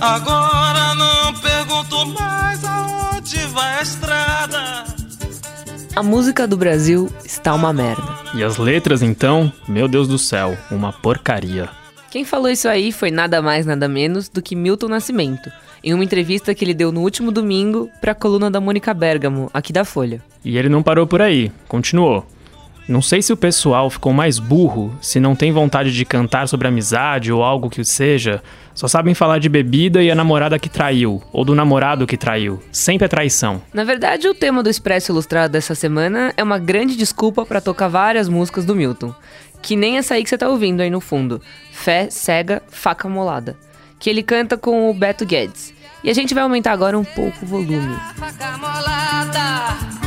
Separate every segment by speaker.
Speaker 1: Agora não pergunto mais aonde vai a estrada.
Speaker 2: A música do Brasil está uma merda.
Speaker 3: E as letras, então? Meu Deus do céu, uma porcaria.
Speaker 2: Quem falou isso aí foi nada mais, nada menos do que Milton Nascimento, em uma entrevista que ele deu no último domingo para a coluna da Mônica Bergamo, aqui da Folha.
Speaker 3: E ele não parou por aí, continuou. Não sei se o pessoal ficou mais burro, se não tem vontade de cantar sobre amizade ou algo que seja, só sabem falar de bebida e a namorada que traiu, ou do namorado que traiu. Sempre é traição.
Speaker 2: Na verdade, o tema do Expresso Ilustrado dessa semana é uma grande desculpa para tocar várias músicas do Milton. Que nem essa aí que você tá ouvindo aí no fundo. Fé, cega, faca molada. Que ele canta com o Beto Guedes. E a gente vai aumentar agora um pouco o volume.
Speaker 1: Faca molada.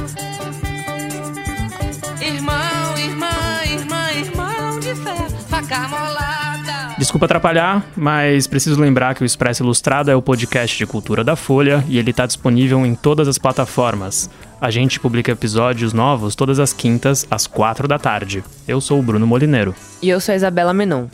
Speaker 3: Desculpa atrapalhar, mas preciso lembrar que o Expresso Ilustrado é o podcast de cultura da Folha e ele está disponível em todas as plataformas. A gente publica episódios novos todas as quintas, às quatro da tarde. Eu sou o Bruno Molineiro.
Speaker 2: E eu sou a Isabela Menon.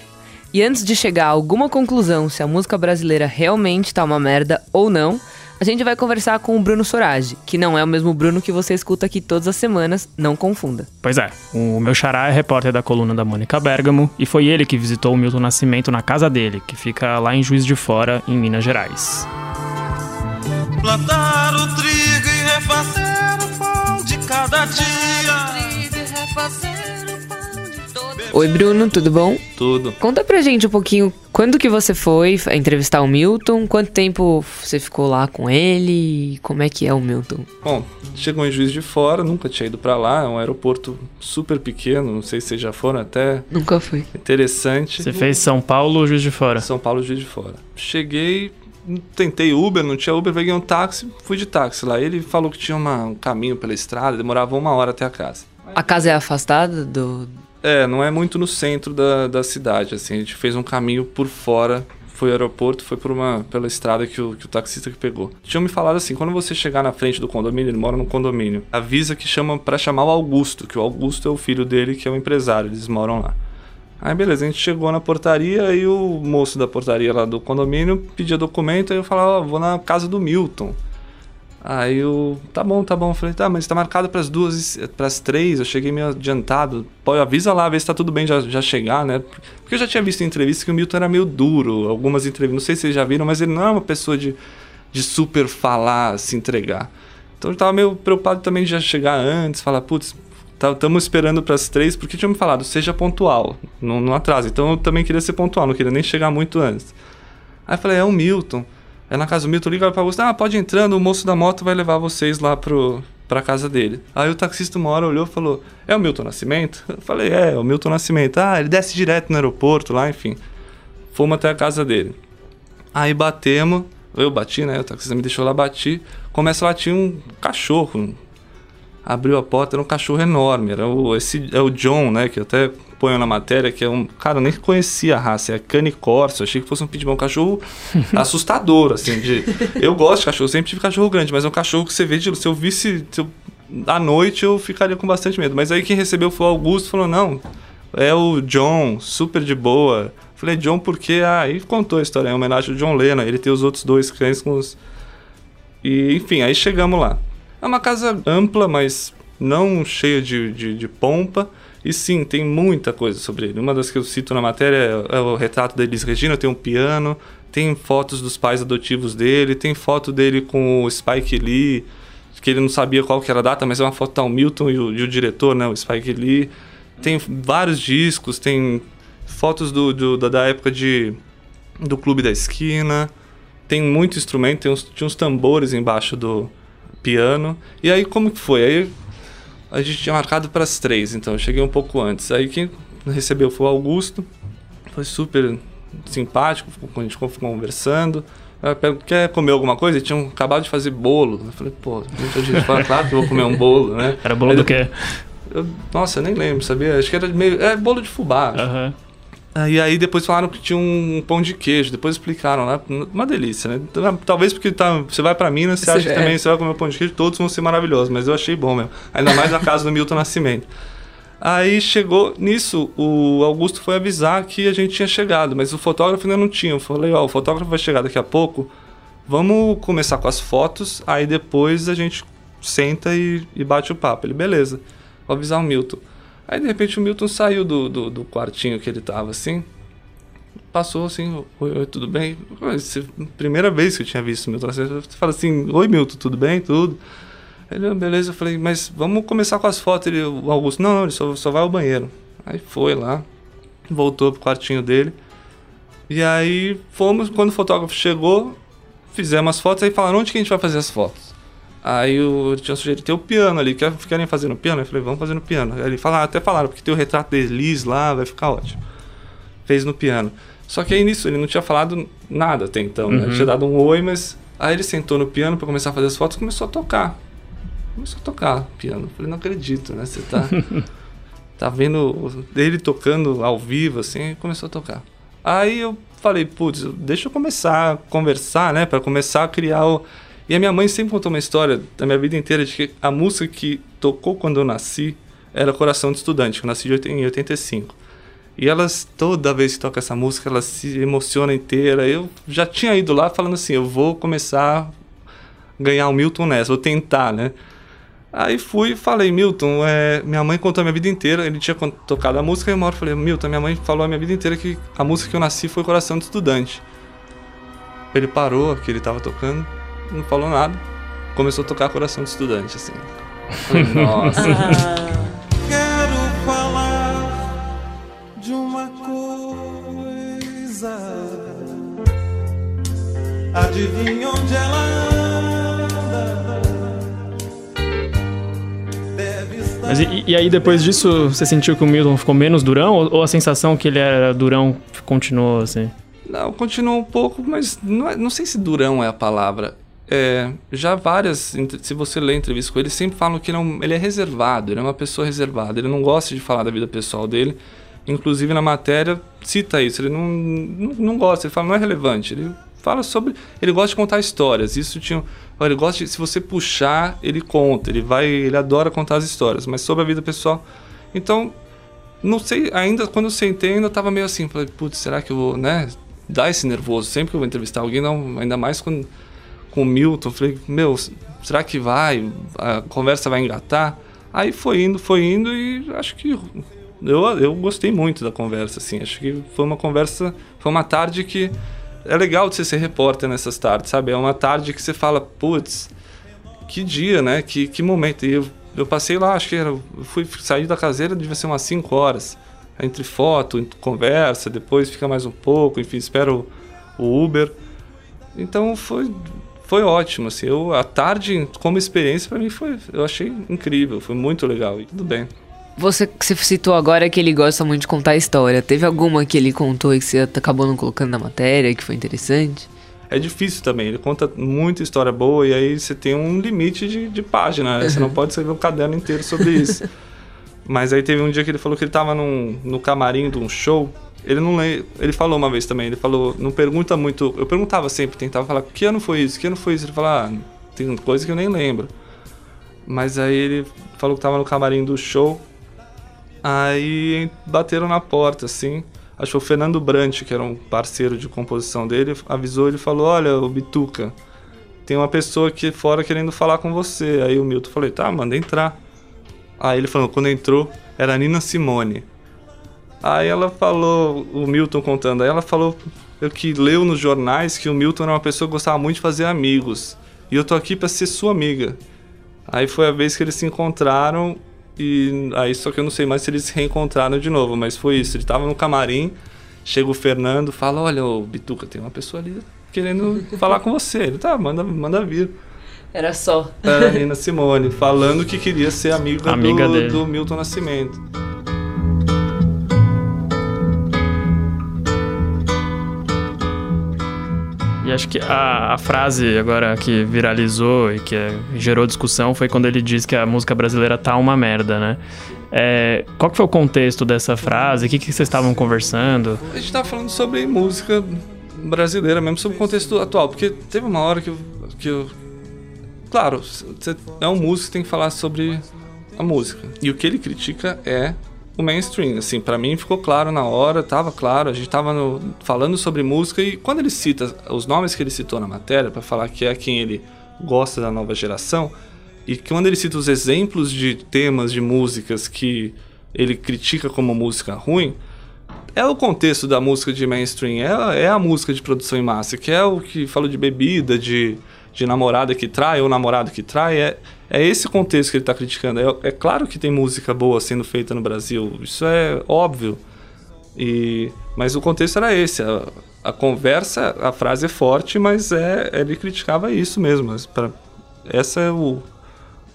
Speaker 2: E antes de chegar a alguma conclusão se a música brasileira realmente tá uma merda ou não, a gente vai conversar com o Bruno Sorage, que não é o mesmo Bruno que você escuta aqui todas as semanas, não confunda.
Speaker 3: Pois é, o meu xará é repórter da coluna da Mônica Bergamo e foi ele que visitou o Milton Nascimento na casa dele, que fica lá em Juiz de Fora, em Minas Gerais.
Speaker 1: Plantar o trigo e refazer o pão de cada dia.
Speaker 2: Oi, Bruno, tudo bom?
Speaker 4: Tudo.
Speaker 2: Conta pra gente um pouquinho quando que você foi entrevistar o Milton, quanto tempo você ficou lá com ele, como é que é o Milton?
Speaker 4: Bom, chegou em Juiz de Fora, nunca tinha ido pra lá, é um aeroporto super pequeno, não sei se vocês já foram até.
Speaker 2: Nunca fui.
Speaker 4: Interessante.
Speaker 3: Você fez São Paulo ou Juiz de Fora?
Speaker 4: São Paulo, Juiz de Fora. Cheguei, tentei Uber, não tinha Uber, peguei um táxi, fui de táxi lá. Ele falou que tinha uma- um caminho pela estrada, demorava uma hora até a casa.
Speaker 2: A casa é afastada do.
Speaker 4: É, não é muito no centro da, da cidade, assim, a gente fez um caminho por fora, foi ao aeroporto, foi por uma, pela estrada que o, que o taxista que pegou. Tinham me falado assim, quando você chegar na frente do condomínio, ele mora num condomínio, avisa que chama para chamar o Augusto, que o Augusto é o filho dele, que é o empresário, eles moram lá. Aí beleza, a gente chegou na portaria e o moço da portaria lá do condomínio pedia documento, aí eu falava, ó, vou na casa do Milton. Aí eu, tá bom, tá bom. Falei, tá, mas tá marcado pras duas, pras três. Eu cheguei meio adiantado. Pô, avisa lá, vê se tá tudo bem já, já chegar, né? Porque eu já tinha visto em entrevista que o Milton era meio duro. Algumas entrevistas, não sei se vocês já viram, mas ele não é uma pessoa de, de super falar, se entregar. Então eu tava meio preocupado também de já chegar antes, falar, putz, estamos esperando pras três, porque tinham me falado, seja pontual, não, não atrasa. Então eu também queria ser pontual, não queria nem chegar muito antes. Aí eu falei, é o Milton. Aí na casa do Milton liga pra você, ah, pode ir entrando, o moço da moto vai levar vocês lá pro, pra casa dele. Aí o taxista uma hora olhou e falou, é o Milton Nascimento? Eu falei, é, é o Milton Nascimento. Ah, ele desce direto no aeroporto lá, enfim. Fomos até a casa dele. Aí batemos, eu bati, né? O taxista me deixou lá, bati. Começa a latir um cachorro. Abriu a porta, era um cachorro enorme. Era o, esse, é o John, né? Que até ponho na matéria, que é um. Cara, eu nem conhecia a raça, é cane corso. Achei que fosse um pitbull, um cachorro assustador, assim. De, eu gosto de cachorro, sempre tive cachorro grande, mas é um cachorro que você vê, de, se eu visse. Se eu, à noite eu ficaria com bastante medo. Mas aí quem recebeu foi o Augusto falou: não, é o John, super de boa. Falei, John, por quê? Ah, contou a história, em homenagem ao John Lennon. Ele tem os outros dois cães com os. E, enfim, aí chegamos lá. É uma casa ampla, mas não cheia de, de, de pompa. E sim, tem muita coisa sobre ele. Uma das que eu cito na matéria é, o retrato da Elis Regina, tem um piano, tem fotos dos pais adotivos dele, tem foto dele com o Spike Lee, que ele não sabia qual que era a data, mas é uma foto tá o Milton e o, e o diretor, né, o Spike Lee. Tem vários discos, tem fotos do, do- da, da época de do Clube da Esquina. Tem muito instrumento, tem uns, tinha uns tambores embaixo do piano. E aí como que foi? Aí a gente tinha marcado para as três, então eu cheguei um pouco antes. Aí quem recebeu foi o Augusto, foi super simpático, a gente ficou conversando. Pergunto, quer comer alguma coisa? E tinham acabado de fazer bolo. Eu falei, pô, muita gente fala, claro que eu vou comer um bolo, né?
Speaker 3: Era bolo
Speaker 4: Aí
Speaker 3: do quê?
Speaker 4: eu- nossa, eu nem lembro, sabia? Acho que era meio. É bolo de fubá.
Speaker 3: Aham.
Speaker 4: Ah, E aí depois falaram que tinha um pão de queijo, depois explicaram lá, uma delícia, né? Então, Talvez porque tá, você vai pra Minas, você
Speaker 2: Você-
Speaker 4: acha que
Speaker 2: é.
Speaker 4: também você vai comer pão de queijo, todos vão ser maravilhosos, mas eu achei bom mesmo. Ainda mais na casa do Milton Nascimento. Aí chegou nisso, o Augusto foi avisar que a gente tinha chegado, mas o fotógrafo ainda não tinha. Eu falei, ó, o fotógrafo vai chegar daqui a pouco, vamos começar com as fotos, aí depois a gente senta e, e bate o papo. Ele, beleza, vou avisar o Milton. Aí de repente o Milton saiu do, do, do quartinho que ele tava assim, passou assim, oi, oi tudo bem? Primeira vez que eu tinha visto o Milton, você fala assim, oi Milton, tudo bem? Tudo. Ele, ah, beleza, eu falei, mas vamos começar com as fotos. Ele, o Augusto, não, não, ele só, só vai ao banheiro. Aí foi lá, voltou pro quartinho dele. E aí fomos, quando o fotógrafo chegou, fizemos as fotos, aí falaram, onde que a gente vai fazer as fotos? Aí o, tinha sugerido, tem o piano ali, quer, querem fazer no piano? Eu falei, vamos fazer no piano. Aí ele falou, até falaram, porque tem o retrato de Liz lá, vai ficar ótimo. Fez no piano. Só que aí nisso, ele não tinha falado nada até então, né? Uhum. Tinha dado um oi, mas... Aí ele sentou no piano para começar a fazer as fotos e começou a tocar começou a tocar piano. Eu falei, não acredito, né? Você tá, tá vendo ele tocando ao vivo, assim, começou a tocar. Aí eu falei, putz, deixa eu começar a conversar, né? Para começar a criar o. E a minha mãe sempre contou uma história da minha vida inteira de que a música que tocou quando eu nasci era Coração de Estudante, que eu nasci em 85. E elas, toda vez que toca essa música, elas se emocionam inteira. Eu já tinha ido lá falando assim, eu vou começar a ganhar o Milton nessa, vou tentar, né? Aí fui e falei, Milton, é, minha mãe contou a minha vida inteira, ele tinha tocado a música, e uma hora eu falei, Milton, minha mãe falou a minha vida inteira que a música que eu nasci foi Coração de Estudante. Ele parou, que ele tava tocando, não falou nada, começou a tocar Coração de Estudante, assim. Nossa.
Speaker 5: Quero falar de uma coisa. Adivinha onde ela
Speaker 3: Mas e, e, aí depois disso, você sentiu que o Milton ficou menos durão? Ou, ou, a sensação que ele era durão continuou assim?
Speaker 4: Não, continuou um pouco, mas não, é, não sei se durão é a palavra. É, já várias, se você lê entrevistas com ele, sempre falam que ele é, um, ele é reservado, ele é uma pessoa reservada, ele não gosta de falar da vida pessoal dele. Inclusive na matéria cita isso, ele não, não, não gosta, ele fala não é relevante. Ele fala sobre. Ele gosta de contar histórias. Isso tinha. Ele gosta de. Se você puxar, ele conta. Ele vai. Ele adora contar as histórias. Mas sobre a vida pessoal. Então, não sei. Ainda quando eu sentei, ainda tava meio assim. Falei, putz, será que eu vou, né? Dar esse nervoso. Sempre que eu vou entrevistar alguém, não, ainda mais com, com o Milton. Falei, meu, será que vai? A conversa vai engatar? Aí foi indo, foi indo e acho que eu, eu gostei muito da conversa, assim. Acho que foi uma conversa, foi uma tarde que é legal de você ser repórter nessas tardes, sabe? É uma tarde que você fala, putz, que dia, né? Que, que momento. E eu, eu passei lá, acho que era. Fui sair da caseira, devia ser umas 5 horas. Entre foto, conversa, depois fica mais um pouco, enfim, espero o Uber. Então foi, foi ótimo, assim. Eu, a tarde, como experiência, para mim foi. Eu achei incrível, foi muito legal. E tudo bem.
Speaker 2: Você, você citou agora que ele gosta muito de contar história. Teve alguma que ele contou e que você acabou não colocando na matéria, que foi interessante?
Speaker 4: É difícil também, ele conta muita história boa e aí você tem um limite de, de página, né? Você não pode escrever um caderno inteiro sobre isso. Mas aí teve um dia que ele falou que ele tava num, no camarim de um show. Ele não lê, ele falou uma vez também, ele falou, não pergunta muito. Eu perguntava sempre, tentava falar, que ano foi isso? Que ano foi isso? Ele falou, ah, tem coisa que eu nem lembro. Mas aí ele falou que tava no camarim do show Aí bateram na porta, assim. Acho que o Fernando Brant, que era um parceiro de composição dele, avisou, ele falou, olha, o Bituca, tem uma pessoa aqui fora querendo falar com você. Aí o Milton falou, tá, manda entrar. Aí ele falou, quando entrou, era a Nina Simone. Aí ela falou, o Milton contando, aí ela falou eu que leu nos jornais que o Milton era uma pessoa que gostava muito de fazer amigos. E eu tô aqui para ser sua amiga. Aí foi a vez que eles se encontraram e aí só que eu não sei mais se eles se reencontraram de novo, mas foi isso. Ele tava no camarim, chega o Fernando, fala: Olha, ô Bituca, tem uma pessoa ali querendo falar com você. Ele tá, manda, manda vir.
Speaker 2: Era só.
Speaker 4: Era a Nina Simone, falando que queria ser amiga, amiga do, do Milton Nascimento.
Speaker 3: E acho que a, a, frase agora que viralizou e que é, gerou discussão foi quando ele disse que a música brasileira tá uma merda, né? É, qual que foi o contexto dessa frase? O que, que vocês estavam conversando?
Speaker 4: A gente estava falando sobre música brasileira mesmo, sobre o contexto atual. Porque teve uma hora que eu... Que eu claro, você é um músico tem que falar sobre a música. E o que ele critica é o mainstream. Assim, para mim ficou claro na hora, tava claro, a gente tava no, falando sobre música e quando ele cita os nomes que ele citou na matéria para falar que é quem ele gosta da nova geração e quando ele cita os exemplos de temas de músicas que ele critica como música ruim, é o contexto da música de mainstream, é, é a música de produção em massa, que é o que fala de bebida, de, de namorada que trai ou namorado que trai, é, é esse contexto que ele está criticando. É, é, claro que tem música boa sendo feita no Brasil, isso é óbvio. E, mas o contexto era esse. A, a conversa, a frase é forte, mas é, ele criticava isso mesmo. Pra, essa é o,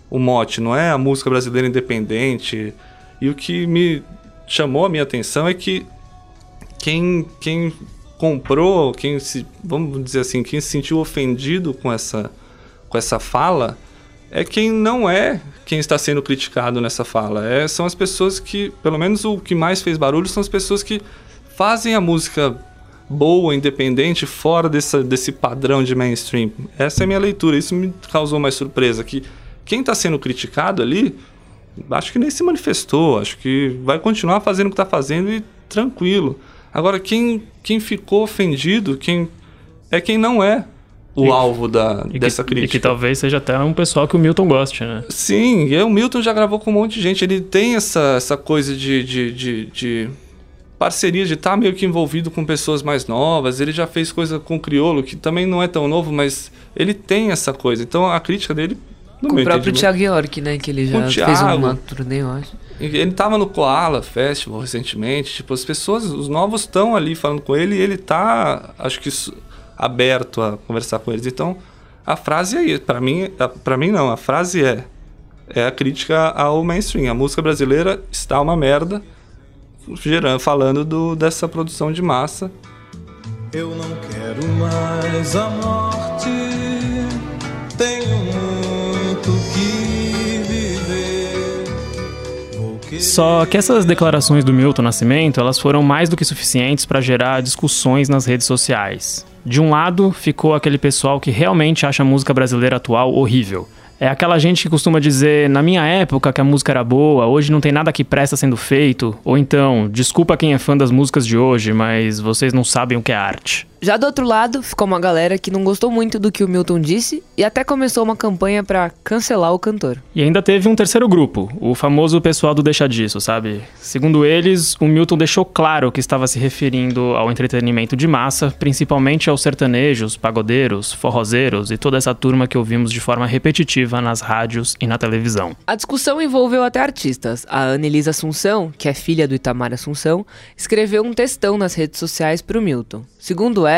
Speaker 4: o mote, não é a música brasileira independente. E o que me chamou a minha atenção é que quem, quem comprou, quem se, vamos dizer assim, quem se sentiu ofendido com essa, com essa fala, é quem não é quem está sendo criticado nessa fala. É, são as pessoas que, pelo menos o que mais fez barulho, são as pessoas que fazem a música boa, independente, fora dessa, desse padrão de mainstream. Essa é a minha leitura. Isso me causou mais surpresa. Que quem está sendo criticado ali, acho que nem se manifestou. Acho que vai continuar fazendo o que está fazendo e tranquilo. Agora, quem, quem ficou ofendido quem é quem não é o e, alvo da, dessa
Speaker 3: que,
Speaker 4: crítica.
Speaker 3: E que talvez seja até um pessoal que o Milton goste, né?
Speaker 4: Sim, e o Milton já gravou com um monte de gente. Ele tem essa, essa coisa de, de, de, de parceria, de estar tá meio que envolvido com pessoas mais novas. Ele já fez coisa com o Criolo, que também não é tão novo, mas ele tem essa coisa. Então a crítica dele.
Speaker 2: No com o próprio Thiago York, né? Que ele já fez uma turnê, eu acho.
Speaker 4: Ele tava no Koala Festival recentemente. Tipo, as pessoas, os novos estão ali falando com ele e ele tá, acho que aberto a conversar com eles. Então, a frase é para mim, para mim não, a frase é é a crítica ao mainstream. A música brasileira está uma merda, gerando, falando do, dessa produção de massa.
Speaker 5: Eu não quero mais a morte,
Speaker 3: Só que essas declarações do Milton Nascimento, elas foram mais do que suficientes para gerar discussões nas redes sociais. De um lado, ficou aquele pessoal que realmente acha a música brasileira atual horrível. É aquela gente que costuma dizer, na minha época que a música era boa, hoje não tem nada que presta sendo feito. Ou então, desculpa quem é fã das músicas de hoje, mas vocês não sabem o que é arte.
Speaker 2: Já do outro lado, ficou uma galera que não gostou muito do que o Milton disse e até começou uma campanha para cancelar o cantor.
Speaker 3: E ainda teve um terceiro grupo, o famoso pessoal do deixa disso, sabe? Segundo eles, o Milton deixou claro que estava se referindo ao entretenimento de massa, principalmente aos sertanejos, pagodeiros, forrozeiros e toda essa turma que ouvimos de forma repetitiva nas rádios e na televisão.
Speaker 2: A discussão envolveu até artistas. A Annelise Assunção, que é filha do Itamar Assunção, escreveu um textão nas redes sociais para o Milton. Segundo ela,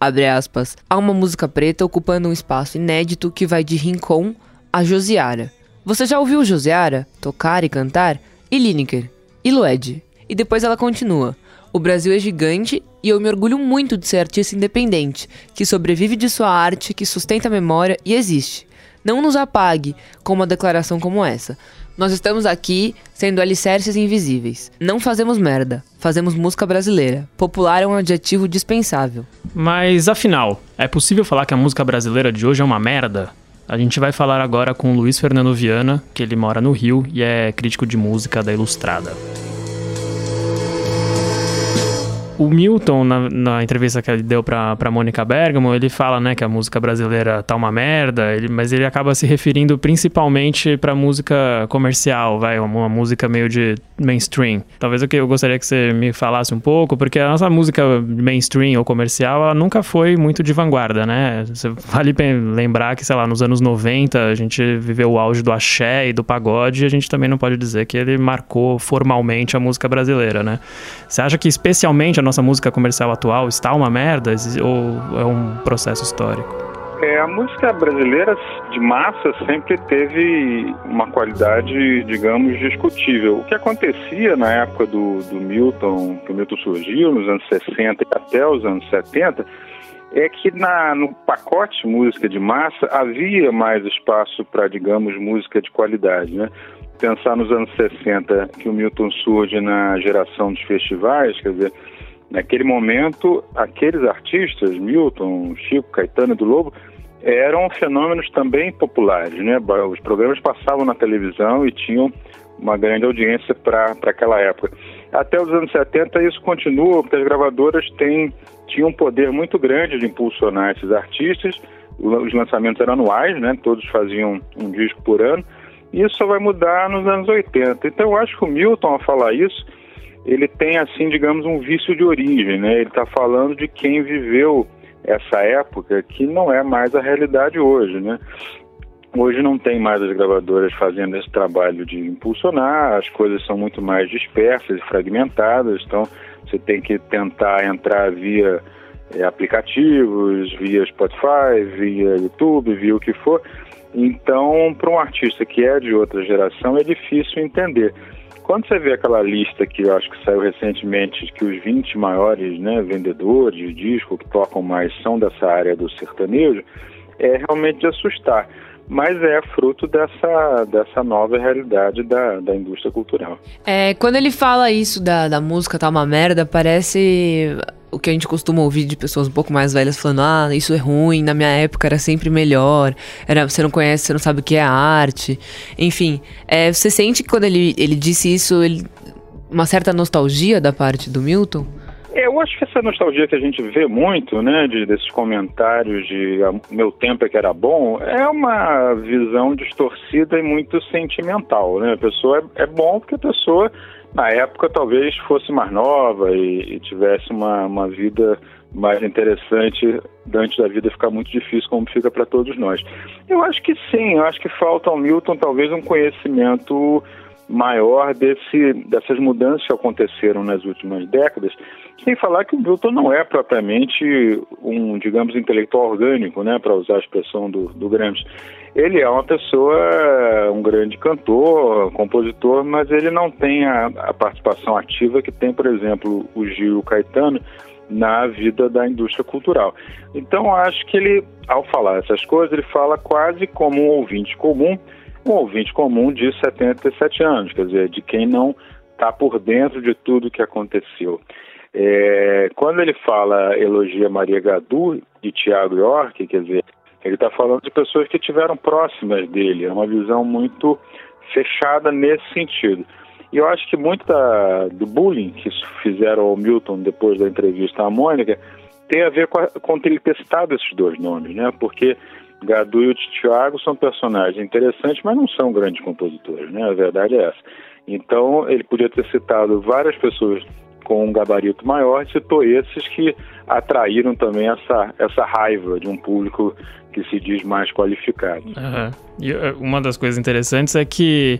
Speaker 2: abre aspas, há uma música preta ocupando um espaço inédito que vai de Rincon a Josiara. Você já ouviu Josiara tocar e cantar? E Lineker? E Lued? E depois ela continua. O Brasil é gigante e eu me orgulho muito de ser artista independente, que sobrevive de sua arte, que sustenta a memória e existe. Não nos apague com uma declaração como essa. Nós estamos aqui sendo alicerces invisíveis. Não fazemos merda, fazemos música brasileira. Popular é um adjetivo dispensável.
Speaker 3: Mas afinal, é possível falar que a música brasileira de hoje é uma merda? A gente vai falar agora com o Luiz Fernando Viana, que ele mora no Rio e é crítico de música da Ilustrada. O Milton, na, na, entrevista que ele deu pra, pra Mônica Bergamo, ele fala, né, que a música brasileira tá uma merda, ele, mas ele acaba se referindo principalmente pra música comercial, vai, uma, uma música meio de mainstream. Talvez o que eu gostaria que você me falasse um pouco, porque a nossa música mainstream ou comercial, ela nunca foi muito de vanguarda, né? Você vale lembrar que, sei lá, nos anos 90 a gente viveu o auge do axé e do pagode, e a gente também não pode dizer que ele marcou formalmente a música brasileira, né? Você acha que especialmente a nossa música comercial atual está uma merda ou é um processo histórico?
Speaker 6: É, a música brasileira de massa sempre teve uma qualidade, digamos, discutível. O que acontecia na época do, do Milton, que o Milton surgiu, nos anos 60 e até os anos 70, é que na, no pacote música de massa havia mais espaço para, digamos, música de qualidade, né? Pensar nos anos 60 que o Milton surge na geração dos festivais, quer dizer, Naquele momento, aqueles artistas, Milton, Chico, Caetano e do Lobo, eram fenômenos também populares, né? Os programas passavam na televisão e tinham uma grande audiência para aquela época. Até os anos 70 isso continua, porque as gravadoras têm, tinham um poder muito grande de impulsionar esses artistas. Os lançamentos eram anuais, né? Todos faziam um disco por ano. Isso só vai mudar nos anos 80. Então eu acho que o Milton, ao falar isso, ele tem, assim, digamos, um vício de origem, né? Ele está falando de quem viveu essa época que não é mais a realidade hoje, né? Hoje não tem mais as gravadoras fazendo esse trabalho de impulsionar, as coisas são muito mais dispersas e fragmentadas, então você tem que tentar entrar via é, aplicativos, via Spotify, via YouTube, via o que for. Então, para um artista que é de outra geração, é difícil entender. Quando você vê aquela lista que eu acho que saiu recentemente, que os 20 maiores né, vendedores de disco que tocam mais são dessa área do sertanejo, é realmente de assustar. Mas é fruto dessa, dessa nova realidade da, da indústria cultural.
Speaker 2: É, quando ele fala isso da, da música tá uma merda, parece o que a gente costuma ouvir de pessoas um pouco mais velhas falando: ah, isso é ruim, na minha época era sempre melhor, era, você não conhece, você não sabe o que é arte. Enfim, é, você sente que quando ele, ele disse isso, ele, uma certa nostalgia da parte do Milton?
Speaker 6: Eu acho que essa nostalgia que a gente vê muito, né, de, desses comentários de ah, meu tempo é que era bom, é uma visão distorcida e muito sentimental, né? A pessoa é, é bom porque a pessoa na época talvez fosse mais nova e, e tivesse uma, uma vida mais interessante antes da vida ficar muito difícil como fica para todos nós. Eu acho que sim, eu acho que falta ao Milton talvez um conhecimento maior desse, dessas mudanças que aconteceram nas últimas décadas, sem falar que o Milton não é propriamente um, digamos, intelectual orgânico, né, para usar a expressão do, do Gramsci. Ele é uma pessoa, um grande cantor, compositor, mas ele não tem a, a participação ativa que tem, por exemplo, o Gil Caetano na vida da indústria cultural. Então, acho que ele, ao falar essas coisas, ele fala quase como um ouvinte comum, um ouvinte comum de 77 anos, quer dizer, de quem não está por dentro de tudo que aconteceu. É, quando ele fala elogia Maria Gadu e Tiago York, quer dizer, ele está falando de pessoas que estiveram próximas dele, é uma visão muito fechada nesse sentido. E eu acho que muito da, do bullying que fizeram ao Milton depois da entrevista à Mônica tem a ver com, a, com ter testado esses dois nomes, né? Porque Gadu e o Thiago são personagens interessantes, mas não são grandes compositores, né? A verdade é essa. Então, ele podia ter citado várias pessoas com um gabarito maior citou esses que atraíram também essa, essa raiva de um público que se diz mais qualificado.
Speaker 3: Uhum. E eh, uma das coisas interessantes é que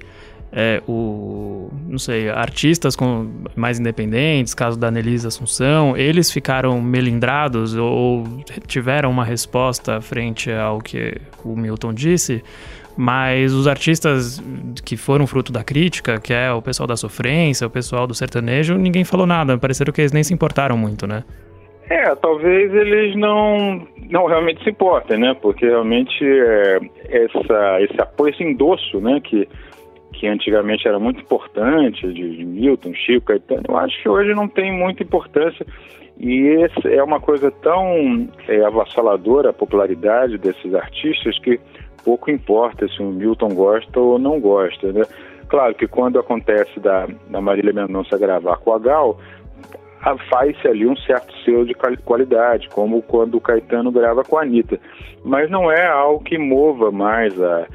Speaker 3: é, o, não sei, artistas com, mais independentes, caso da Annelise Assunção, eles ficaram melindrados ou tiveram uma resposta frente ao que o Milton disse, mas os artistas que foram fruto da crítica, que é o pessoal da sofrência, o pessoal do sertanejo, ninguém falou nada, pareceram que eles nem se importaram muito, né?
Speaker 6: É, talvez eles não, não realmente se importem, né? Porque realmente é, essa, esse apoio, esse endosso, né? Que que antigamente era muito importante, de, de Milton, Chico, Caetano, eu acho que hoje não tem muita importância. E é uma coisa tão é, avassaladora a popularidade desses artistas que pouco importa se o Milton gosta ou não gosta. Né? Claro que quando acontece da, da Marília Mendonça gravar com a Gal, faz-se ali um certo selo de qualidade, como quando o Caetano grava com a Anitta. Mas não é algo que mova mais a,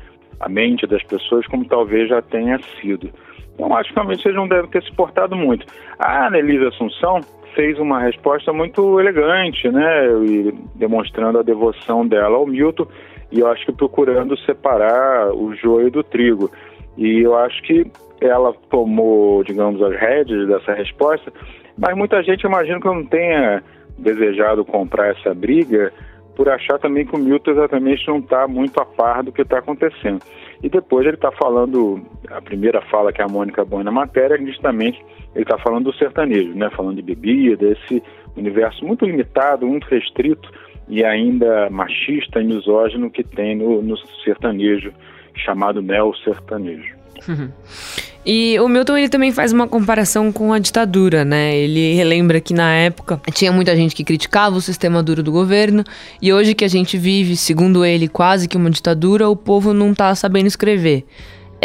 Speaker 6: a mente das pessoas, como talvez já tenha sido. Então, acho que realmente eles não devem ter se portado muito. A Anelise Assunção fez uma resposta muito elegante, né, e demonstrando a devoção dela ao Milton, e eu acho que procurando separar o joio do trigo. E eu acho que ela tomou, digamos, as rédeas dessa resposta, mas muita gente imagina que não tenha desejado comprar essa briga por achar também que o Milton exatamente não está muito a par do que está acontecendo. E depois ele está falando, a primeira fala que a Mônica põe na matéria, justamente ele está falando do sertanejo, né? falando de bebida, esse universo muito limitado, muito restrito e ainda machista e misógino que tem no, no sertanejo, chamado neo-sertanejo.
Speaker 2: E o Milton ele também faz uma comparação com a ditadura, né? Ele relembra que na época tinha muita gente que criticava o sistema duro do governo e hoje que a gente vive, segundo ele, quase que uma ditadura, o povo não tá sabendo escrever.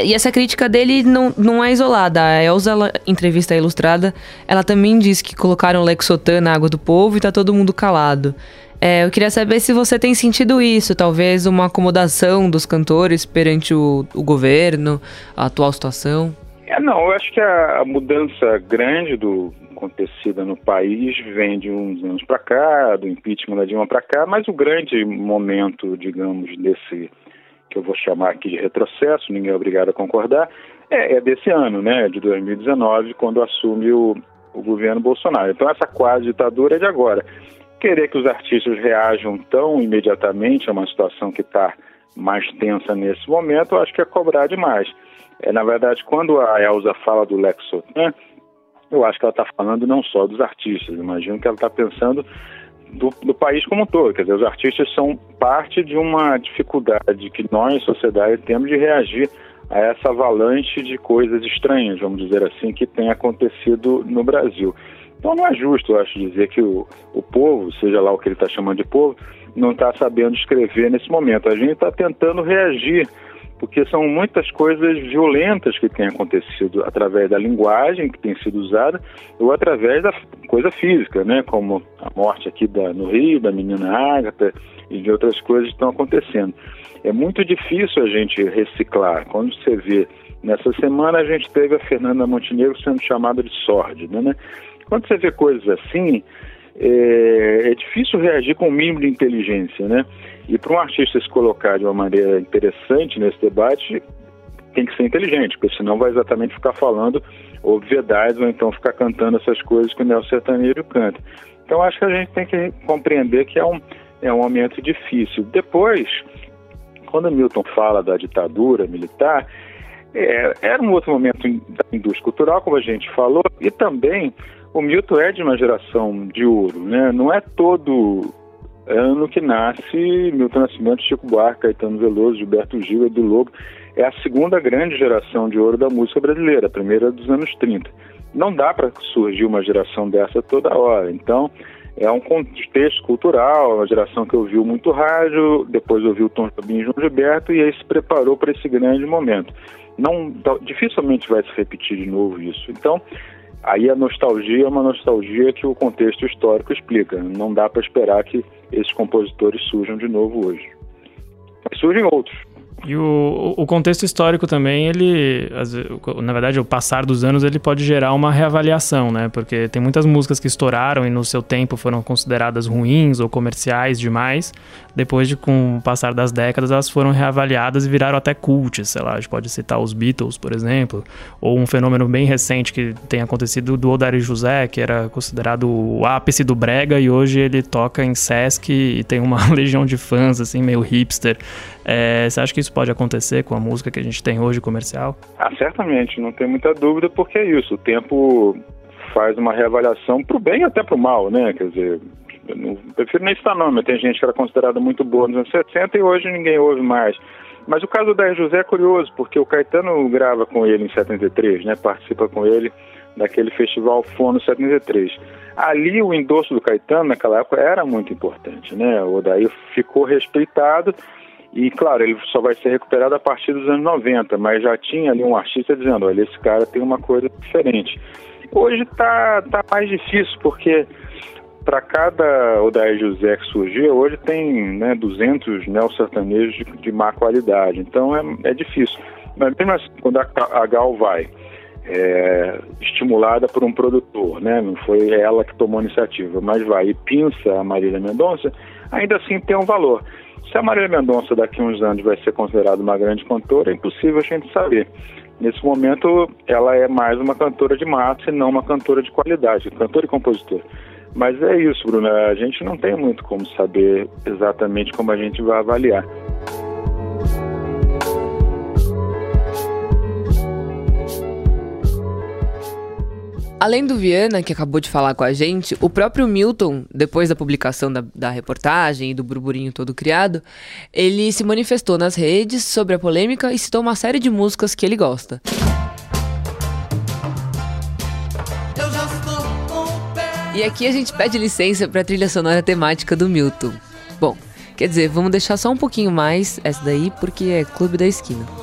Speaker 2: E essa crítica dele não, não é isolada. A Elza, ela, entrevista ilustrada, ela também diz que colocaram Lexotan na água do povo e tá todo mundo calado. É, eu queria saber se você tem sentido isso, talvez uma acomodação dos cantores perante o, o governo, a atual situação.
Speaker 6: É, não, eu acho que a, mudança grande do acontecida no país vem de uns anos para cá, do impeachment da Dilma para cá, mas o grande momento, digamos, desse que eu vou chamar aqui de retrocesso, ninguém é obrigado a concordar, é, é desse ano, né, de 2019, quando assume o, o governo Bolsonaro. Então essa quase ditadura é de agora. Querer que os artistas reajam tão imediatamente a uma situação que está mais tensa nesse momento, eu acho que é cobrar demais. É, na verdade, quando a Elza fala do Lexotan, eu acho que ela está falando não só dos artistas, imagino que ela está pensando do, do, país como um todo. Quer dizer, os artistas são parte de uma dificuldade que nós, sociedade, temos de reagir a essa avalanche de coisas estranhas, vamos dizer assim, que tem acontecido no Brasil. Então não é justo, eu acho, dizer que o, o povo, seja lá o que ele está chamando de povo, não está sabendo escrever nesse momento. A gente está tentando reagir porque são muitas coisas violentas que têm acontecido através da linguagem que tem sido usada ou através da coisa física, né, como a morte aqui da, no Rio da menina Ágata e de outras coisas que estão acontecendo. É muito difícil a gente reciclar. Quando você vê nessa semana a gente teve a Fernanda Montenegro sendo chamada de sórdida, né? Quando você vê coisas assim, é, é difícil reagir com o mínimo de inteligência, né? E para um artista se colocar de uma maneira interessante nesse debate, tem que ser inteligente, porque senão vai exatamente ficar falando obviedades ou então ficar cantando essas coisas que o Nelson Sertanejo canta. Então acho que a gente tem que compreender que é um, é um momento difícil. Depois, quando Milton fala da ditadura militar, é, era um outro momento da indústria cultural, como a gente falou, e também o Milton é de uma geração de ouro, né? Não é todo ano que nasce Milton Nascimento, Chico Buarque, Caetano Veloso, Gilberto Gil, Edu Lobo. É a segunda grande geração de ouro da música brasileira, a primeira dos anos 30. Não dá para surgir uma geração dessa toda hora. Então, é um contexto cultural, uma geração que ouviu muito rádio, depois ouviu Tom Jobim e João Gilberto e aí se preparou para esse grande momento. Não, dificilmente vai se repetir de novo isso. Então, Aí a nostalgia é uma nostalgia que o contexto histórico explica. Não dá para esperar que esses compositores surjam de novo hoje. Mas surgem outros.
Speaker 3: E o, o contexto histórico também, ele, na verdade, o passar dos anos, ele pode gerar uma reavaliação, né? Porque tem muitas músicas que estouraram e no seu tempo foram consideradas ruins ou comerciais demais. Depois de, com o passar das décadas, elas foram reavaliadas e viraram até cults, sei lá, a gente pode citar os Beatles, por exemplo, ou um fenômeno bem recente que tem acontecido do Odair José, que era considerado o ápice do brega e hoje ele toca em Sesc e tem uma legião de fãs, assim, meio hipster. É, você acha que isso pode acontecer com a música que a gente tem hoje comercial?
Speaker 6: Ah, certamente, não tem muita dúvida, porque é isso. O tempo faz uma reavaliação para o bem e até para o mal, né? Quer dizer, eu não, prefiro nem citar nome. Tem gente que era considerada muito boa nos anos 60 e hoje ninguém ouve mais. Mas o caso da José é curioso, porque o Caetano grava com ele em 73, né? Participa com ele daquele festival Fono 73. Ali o endosso do Caetano naquela época era muito importante, né? O Odair ficou respeitado e, claro, ele só vai ser recuperado a partir dos anos 90, mas já tinha ali um artista dizendo: olha, esse cara tem uma coisa diferente. Hoje está tá mais difícil, porque para cada Odair José que surgiu, hoje tem né, 200 neo-sertanejos de, de má qualidade. Então é, é difícil. Mas mesmo assim, quando a, a Gal vai, é, estimulada por um produtor, né? não foi ela que tomou a iniciativa, mas vai e pinça a Marília Mendonça, ainda assim tem um valor. Se a Marília Mendonça daqui a uns anos vai ser considerada uma grande cantora, é impossível a gente saber. Nesse momento, ela é mais uma cantora de massa e não uma cantora de qualidade, cantora e compositor. Mas é isso, Bruno, a gente não tem muito como saber exatamente como a gente vai avaliar.
Speaker 2: Além do Viana, que acabou de falar com a gente, o próprio Milton, depois da publicação da, da, reportagem e do burburinho todo criado, ele se manifestou nas redes sobre a polêmica e citou uma série de músicas que ele gosta. E aqui a gente pede licença para a trilha sonora temática do Milton. Bom, quer dizer, vamos deixar só um pouquinho mais essa daí, porque é Clube da Esquina.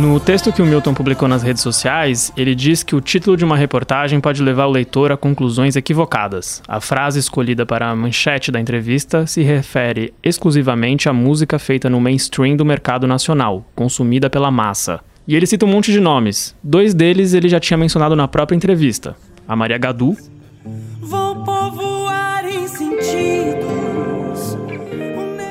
Speaker 3: No texto que o Milton publicou nas redes sociais, ele diz que o título de uma reportagem pode levar o leitor a conclusões equivocadas. A frase escolhida para a manchete da entrevista se refere exclusivamente à música feita no mainstream do mercado nacional, consumida pela massa. E ele cita um monte de nomes. Dois deles ele já tinha mencionado na própria entrevista: a Maria Gadu
Speaker 7: Vou povoar em sentidos.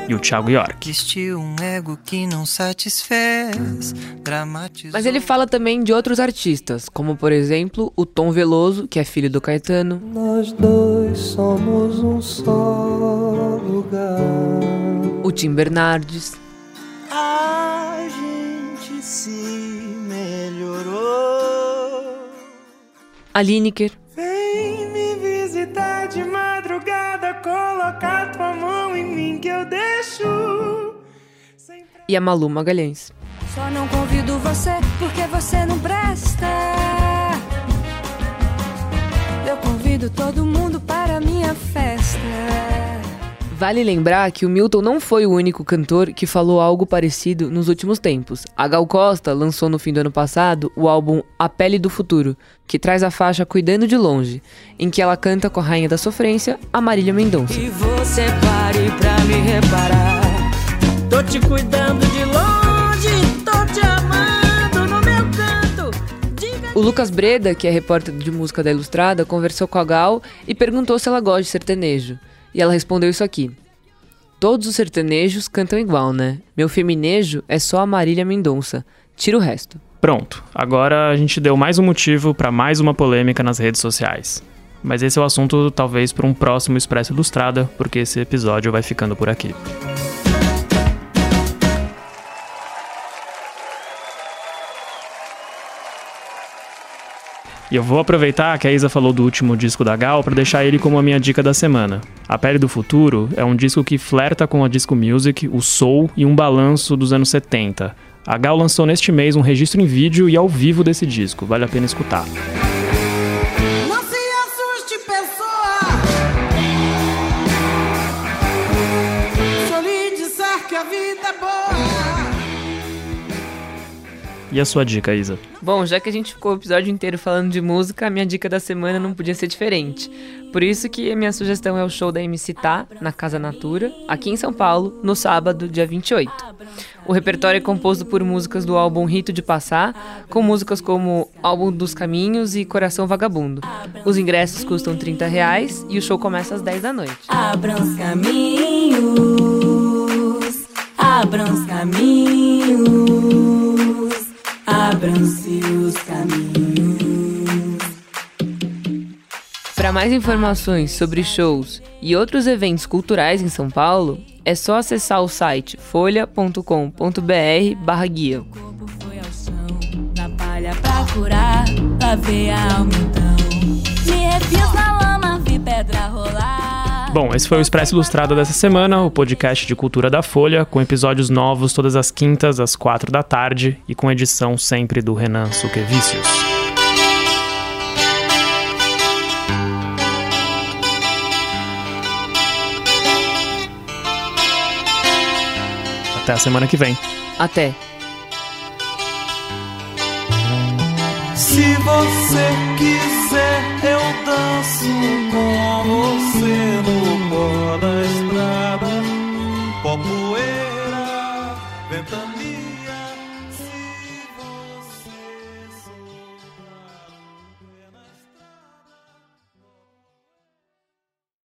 Speaker 3: E o Thiago York.
Speaker 7: Existe um ego que não satisfez. Dramatizou.
Speaker 2: Mas ele fala também de outros artistas, como por exemplo o Tom Veloso, que é filho do Caetano,
Speaker 5: Nós dois somos um só lugar.
Speaker 2: o Tim Bernardes,
Speaker 7: A gente se melhorou.
Speaker 2: a Lineker,
Speaker 7: Vem me visitar de
Speaker 2: e a Malu Magalhães.
Speaker 8: Só não convido você porque você não presta. Eu convido todo mundo para minha festa.
Speaker 2: Vale lembrar que o Milton não foi o único cantor que falou algo parecido nos últimos tempos. A Gal Costa lançou no fim do ano passado o álbum A Pele do Futuro, que traz a faixa Cuidando de Longe, em que ela canta com a rainha da sofrência, a Marília Mendonça.
Speaker 7: E você pare pra me reparar. Tô te cuidando de longe, tô te amando no meu canto. Diga
Speaker 2: O Lucas Breda, que é repórter de música da Ilustrada, conversou com a Gal e perguntou se ela gosta de sertanejo. E ela respondeu isso aqui. Todos os sertanejos cantam igual, né? Meu feminejo é só a Marília Mendonça. Tira o resto.
Speaker 3: Pronto, agora a gente deu mais um motivo para mais uma polêmica nas redes sociais. Mas esse é o assunto talvez para um próximo Expresso Ilustrada, porque esse episódio vai ficando por aqui. E eu vou aproveitar que a Isa falou do último disco da Gal para deixar ele como a minha dica da semana. A Pele do Futuro é um disco que flerta com a disco music, o soul e um balanço dos anos 70. A Gal lançou neste mês um registro em vídeo e ao vivo desse disco, vale a pena escutar. E a sua dica, Isa?
Speaker 2: Bom, já que a gente ficou o episódio inteiro falando de música, a minha dica da semana não podia ser diferente. Por isso que a minha sugestão é o show da MC Tá, na Casa Natura, aqui em São Paulo, no sábado, dia 28. O repertório é composto por músicas do álbum Rito de Passar, com músicas como Álbum dos Caminhos e Coração Vagabundo. Os ingressos custam 30 reais e o show começa às 10 da noite.
Speaker 8: Abram os caminhos, abram os caminhos, abram-se os caminhos.
Speaker 2: Para mais informações sobre shows e outros eventos culturais em São Paulo, é só acessar o site folha.com.br barra guia.
Speaker 8: corpo foi ao chão, na palha pra curar, lavei a alma então. Me refiz na lama, vi pedra rolar.
Speaker 3: Bom, esse foi o Expresso Ilustrado dessa semana, o podcast de cultura da Folha, com episódios novos todas as quintas às quatro da tarde e com edição sempre do Renan Suquevicius. Até a semana que vem.
Speaker 2: Até!
Speaker 5: Se você quiser, eu danço com você no pó